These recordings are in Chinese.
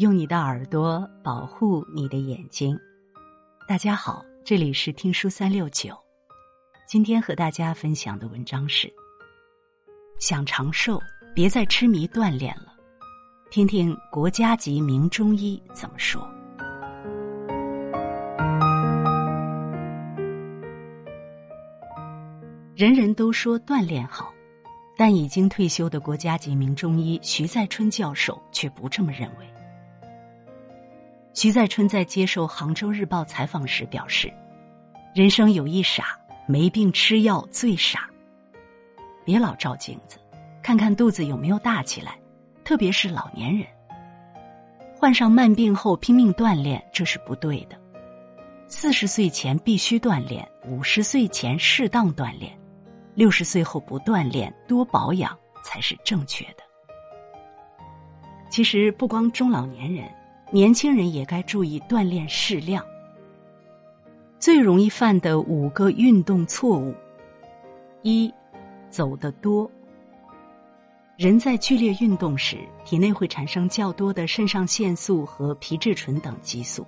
用你的耳朵保护你的眼睛。大家好，这里是听书三六九。今天和大家分享的文章是：想长寿，别再痴迷锻炼了。听听国家级名中医怎么说。人人都说锻炼好。但已经退休的国家级名中医徐再春教授却不这么认为。徐再春在接受《杭州日报》采访时表示：“人生有一傻，没病吃药最傻。别老照镜子，看看肚子有没有大起来，特别是老年人。患上慢病后拼命锻炼，这是不对的。四十岁前必须锻炼，五十岁前适当锻炼。”六十岁后不锻炼，多保养才是正确的。其实不光中老年人，年轻人也该注意锻炼适量。最容易犯的五个运动错误：一，走得多。人在剧烈运动时，体内会产生较多的肾上腺素和皮质醇等激素。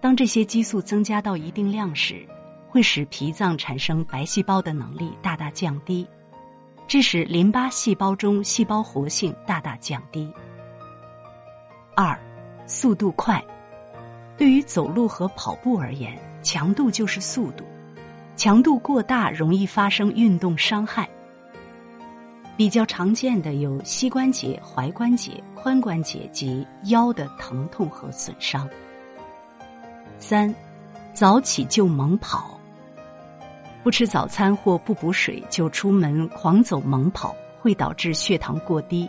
当这些激素增加到一定量时，会使脾脏产生白细胞的能力大大降低，致使淋巴细胞中细胞活性大大降低。二，速度快，对于走路和跑步而言，强度就是速度，强度过大容易发生运动伤害。比较常见的有膝关节、踝关节、髋关节及腰的疼痛和损伤。三，早起就猛跑。不吃早餐或不补水就出门狂走猛跑，会导致血糖过低。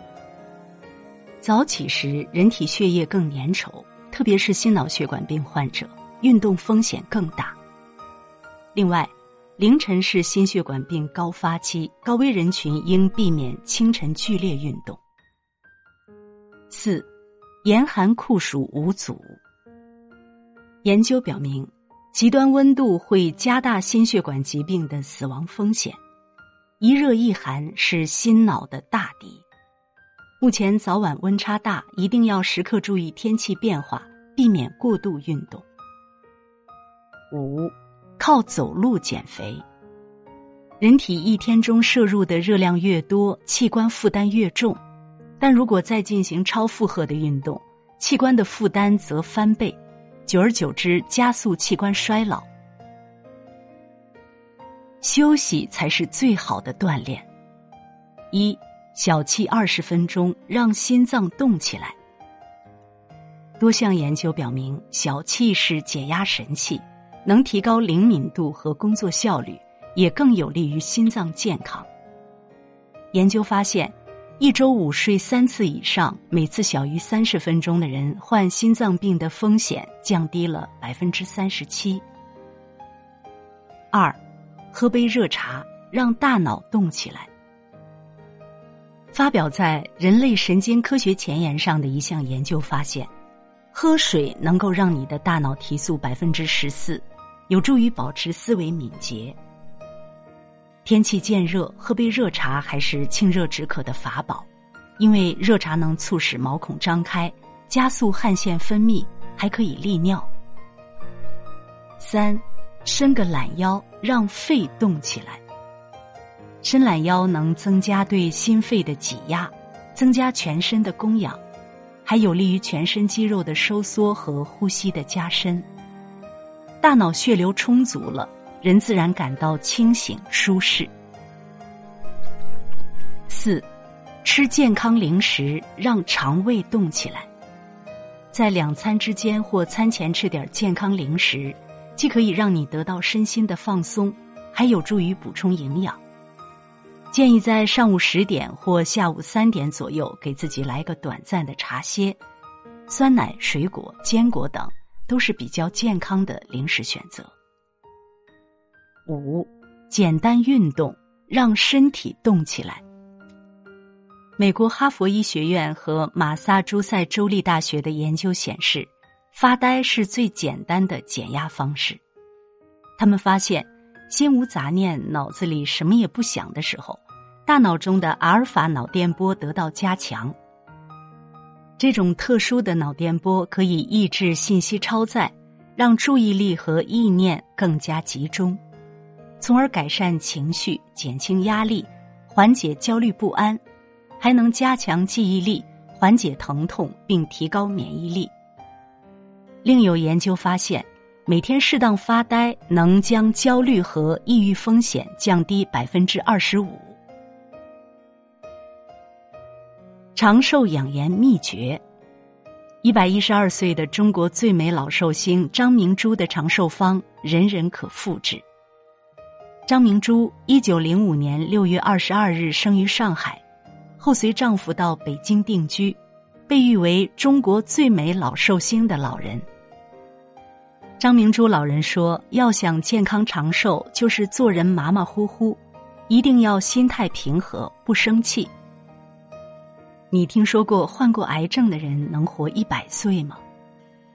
早起时人体血液更粘稠，特别是心脑血管病患者，运动风险更大。另外，凌晨是心血管病高发期，高危人群应避免清晨剧烈运动。四，严寒酷暑无阻。研究表明。极端温度会加大心血管疾病的死亡风险，一热一寒是心脑的大敌。目前早晚温差大，一定要时刻注意天气变化，避免过度运动。五，靠走路减肥。人体一天中摄入的热量越多，器官负担越重，但如果再进行超负荷的运动，器官的负担则翻倍。久而久之，加速器官衰老。休息才是最好的锻炼。一小憩二十分钟，让心脏动起来。多项研究表明，小憩是解压神器，能提高灵敏度和工作效率，也更有利于心脏健康。研究发现。一周午睡三次以上，每次小于三十分钟的人，患心脏病的风险降低了百分之三十七。二，喝杯热茶，让大脑动起来。发表在《人类神经科学前沿》上的一项研究发现，喝水能够让你的大脑提速百分之十四，有助于保持思维敏捷。天气渐热，喝杯热茶还是清热止渴的法宝，因为热茶能促使毛孔张开，加速汗腺分泌，还可以利尿。三，伸个懒腰，让肺动起来。伸懒腰能增加对心肺的挤压，增加全身的供氧，还有利于全身肌肉的收缩和呼吸的加深。大脑血流充足了。人自然感到清醒舒适。四，吃健康零食，让肠胃动起来。在两餐之间或餐前吃点健康零食，既可以让你得到身心的放松，还有助于补充营养。建议在上午十点或下午三点左右，给自己来个短暂的茶歇。酸奶、水果、坚果等都是比较健康的零食选择。五，简单运动，让身体动起来。美国哈佛医学院和马萨诸塞州立大学的研究显示，发呆是最简单的减压方式。他们发现，心无杂念、脑子里什么也不想的时候，大脑中的阿尔法脑电波得到加强。这种特殊的脑电波可以抑制信息超载，让注意力和意念更加集中，从而改善情绪、减轻压力、缓解焦虑不安，还能加强记忆力、缓解疼痛并提高免疫力。另有研究发现，每天适当发呆能将焦虑和抑郁风险降低百分之二十五。长寿养颜秘诀：一百一十二岁的中国最美老寿星张明珠的长寿方，人人可复制。张明珠一九零五年六月二十二日生于上海，后随丈夫到北京定居，被誉为中国最美老寿星的老人。张明珠老人说：“要想健康长寿，就是做人马马虎虎，一定要心态平和，不生气。”你听说过患过癌症的人能活一百岁吗？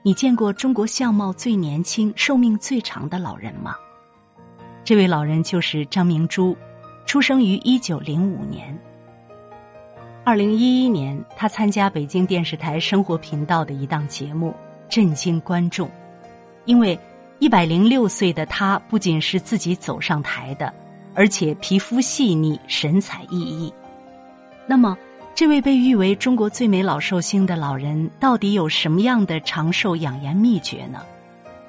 你见过中国相貌最年轻、寿命最长的老人吗？这位老人就是张明珠，出生于一九零五年。二零一一年，他参加北京电视台生活频道的一档节目，震惊观众，因为一百零六岁的他不仅是自己走上台的，而且皮肤细腻、神采奕奕。那么。这位被誉为中国最美老寿星的老人，到底有什么样的长寿养颜秘诀呢？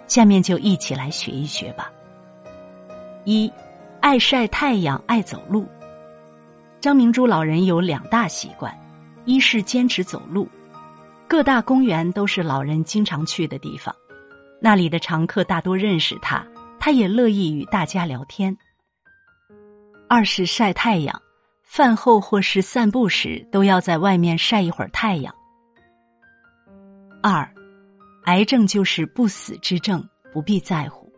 下面就一起来学一学吧。一，爱晒太阳，爱走路。张明珠老人有两大习惯：一是坚持走路，各大公园都是老人经常去的地方，那里的常客大多认识他，他也乐意与大家聊天；二是晒太阳。饭后或是散步时，都要在外面晒一会儿太阳。二，癌症就是不死之症，不必在乎。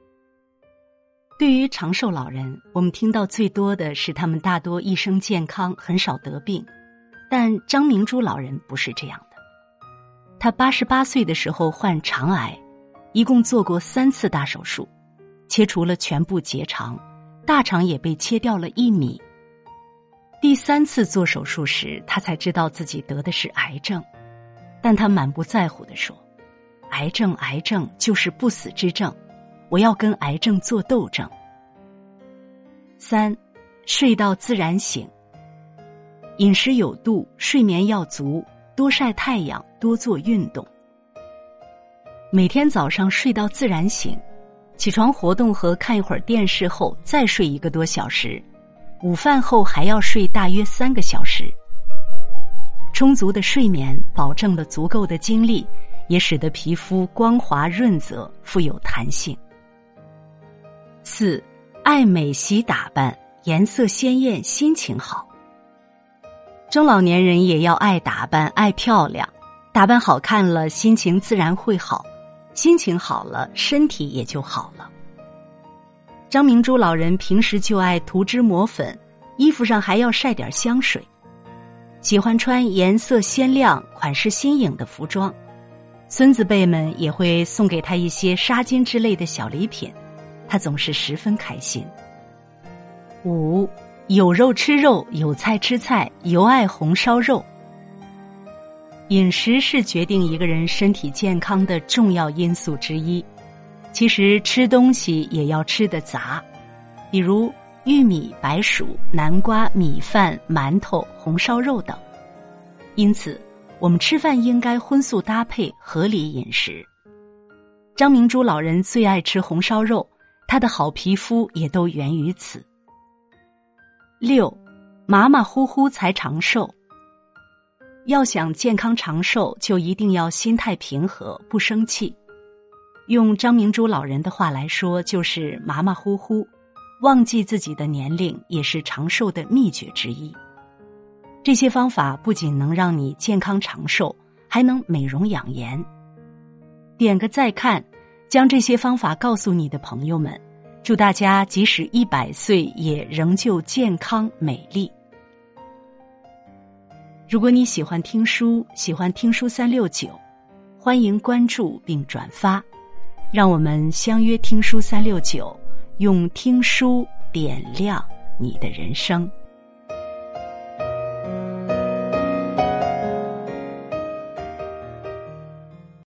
对于长寿老人，我们听到最多的是他们大多一生健康，很少得病。但张明珠老人不是这样的，他八十八岁的时候患肠癌，一共做过三次大手术，切除了全部结肠，大肠也被切掉了一米。第三次做手术时，他才知道自己得的是癌症，但他满不在乎的说：“癌症，癌症就是不死之症，我要跟癌症做斗争。”三，睡到自然醒。饮食有度，睡眠要足，多晒太阳，多做运动。每天早上睡到自然醒，起床活动和看一会儿电视后，再睡一个多小时。午饭后还要睡大约三个小时。充足的睡眠保证了足够的精力，也使得皮肤光滑润泽、富有弹性。四，爱美喜打扮，颜色鲜艳，心情好。中老年人也要爱打扮、爱漂亮，打扮好看了，心情自然会好，心情好了，身体也就好了。张明珠老人平时就爱涂脂抹粉，衣服上还要晒点香水，喜欢穿颜色鲜亮、款式新颖的服装。孙子辈们也会送给他一些纱巾之类的小礼品，他总是十分开心。五有肉吃肉，有菜吃菜，尤爱红烧肉。饮食是决定一个人身体健康的重要因素之一。其实吃东西也要吃的杂，比如玉米、白薯、南瓜、米饭、馒头、红烧肉等。因此，我们吃饭应该荤素搭配，合理饮食。张明珠老人最爱吃红烧肉，他的好皮肤也都源于此。六，马马虎虎才长寿。要想健康长寿，就一定要心态平和，不生气。用张明珠老人的话来说，就是马马虎虎，忘记自己的年龄也是长寿的秘诀之一。这些方法不仅能让你健康长寿，还能美容养颜。点个再看，将这些方法告诉你的朋友们，祝大家即使一百岁也仍旧健康美丽。如果你喜欢听书，喜欢听书三六九，欢迎关注并转发。让我们相约听书三六九，用听书点亮你的人生。